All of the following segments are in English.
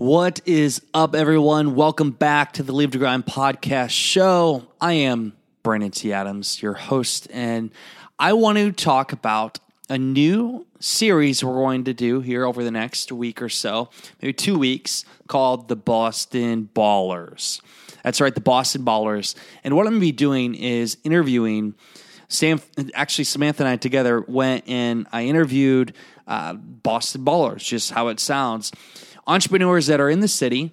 What is up, everyone? Welcome back to the Live to Grind podcast show. I am Brandon T. Adams, your host, and I want to talk about a new series we're going to do here over the next week or so, maybe two weeks, called the Boston Ballers. That's right, the Boston Ballers. And what I'm going to be doing is interviewing Sam. Actually, Samantha and I together went and I interviewed uh, Boston Ballers, just how it sounds entrepreneurs that are in the city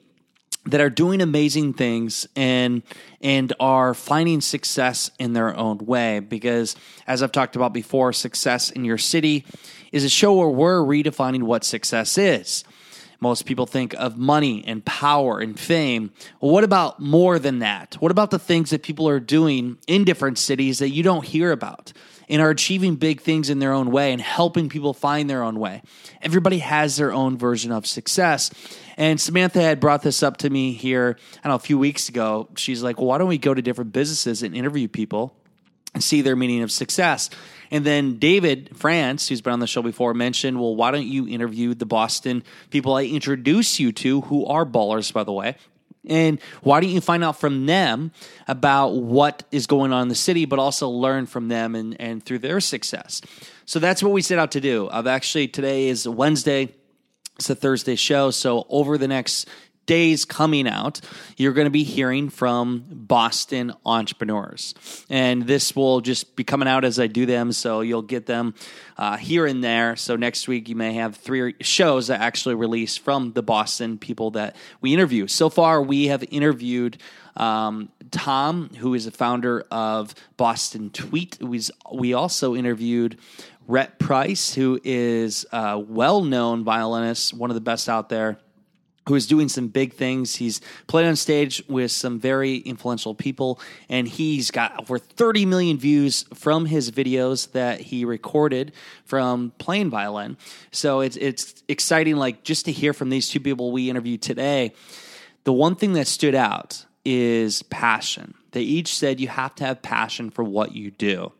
that are doing amazing things and and are finding success in their own way because as I've talked about before success in your city is a show where we're redefining what success is. Most people think of money and power and fame. Well, what about more than that? What about the things that people are doing in different cities that you don't hear about? And are achieving big things in their own way and helping people find their own way. Everybody has their own version of success. And Samantha had brought this up to me here, I don't know, a few weeks ago. She's like, well, why don't we go to different businesses and interview people and see their meaning of success? And then David France, who's been on the show before, mentioned, well, why don't you interview the Boston people I introduce you to, who are ballers, by the way? And why don't you find out from them about what is going on in the city, but also learn from them and, and through their success? So that's what we set out to do. I've actually, today is Wednesday. It's a Thursday show. So over the next days coming out, you're going to be hearing from Boston entrepreneurs. And this will just be coming out as I do them. So you'll get them uh, here and there. So next week, you may have three shows that actually release from the Boston people that we interview. So far, we have interviewed. Um, Tom, who is the founder of Boston Tweet, we also interviewed Rhett Price, who is a well known violinist, one of the best out there who is doing some big things. He's played on stage with some very influential people, and he's got over 30 million views from his videos that he recorded from playing violin. So it's it's exciting, like just to hear from these two people we interviewed today. The one thing that stood out is passion. They each said you have to have passion for what you do.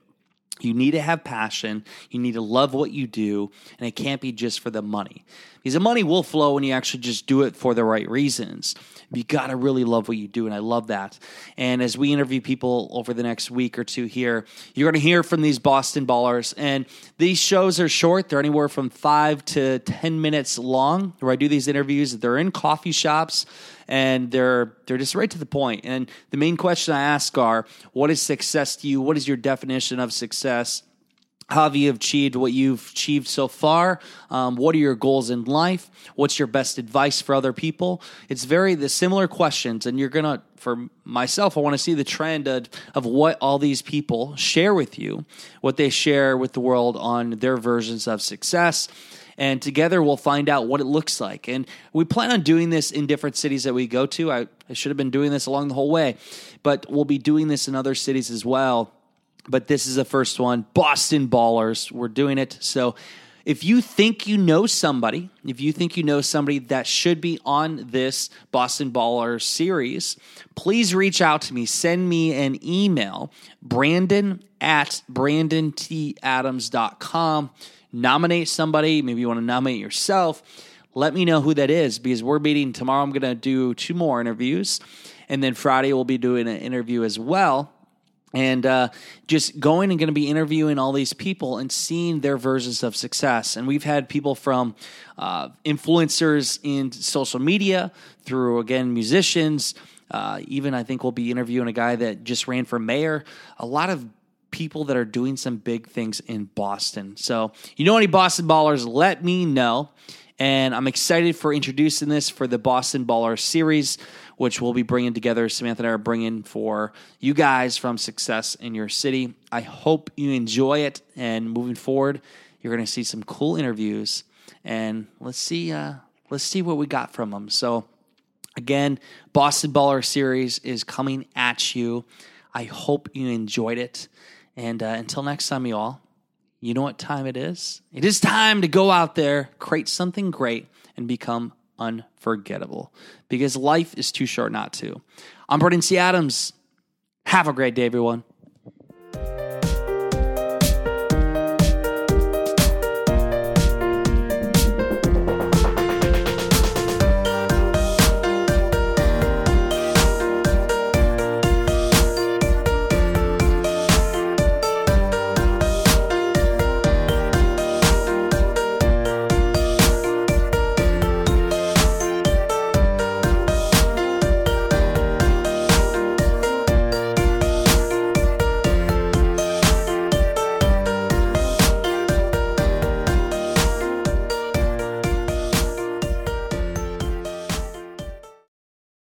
You need to have passion. You need to love what you do, and it can't be just for the money. Because the money will flow when you actually just do it for the right reasons. You got to really love what you do, and I love that. And as we interview people over the next week or two here, you're going to hear from these Boston ballers. And these shows are short; they're anywhere from five to ten minutes long. Where I do these interviews, they're in coffee shops and they're they're just right to the point. And the main question I ask are, what is success to you? What is your definition of success? How have you achieved what you've achieved so far? Um, what are your goals in life? What's your best advice for other people? It's very the similar questions, and you're gonna. For myself, I want to see the trend of, of what all these people share with you, what they share with the world on their versions of success, and together we'll find out what it looks like. And we plan on doing this in different cities that we go to. I, I should have been doing this along the whole way, but we'll be doing this in other cities as well. But this is the first one Boston Ballers. We're doing it. So if you think you know somebody, if you think you know somebody that should be on this Boston Baller series, please reach out to me. Send me an email, brandon at brandontadams.com nominate somebody. Maybe you want to nominate yourself. Let me know who that is because we're meeting tomorrow. I'm going to do two more interviews. And then Friday, we'll be doing an interview as well and uh, just going and going to be interviewing all these people and seeing their versions of success. And we've had people from uh, influencers in social media through, again, musicians. Uh, even I think we'll be interviewing a guy that just ran for mayor. A lot of people that are doing some big things in Boston. So, you know any Boston ballers, let me know. And I'm excited for introducing this for the Boston Baller series, which we'll be bringing together. Samantha and I are bringing for you guys from Success in Your City. I hope you enjoy it. And moving forward, you're going to see some cool interviews. And let's see, uh, let's see what we got from them. So, Again, Boston Baller Series is coming at you. I hope you enjoyed it. And uh, until next time, you all, you know what time it is? It is time to go out there, create something great, and become unforgettable because life is too short not to. I'm Brandon T. Adams. Have a great day, everyone.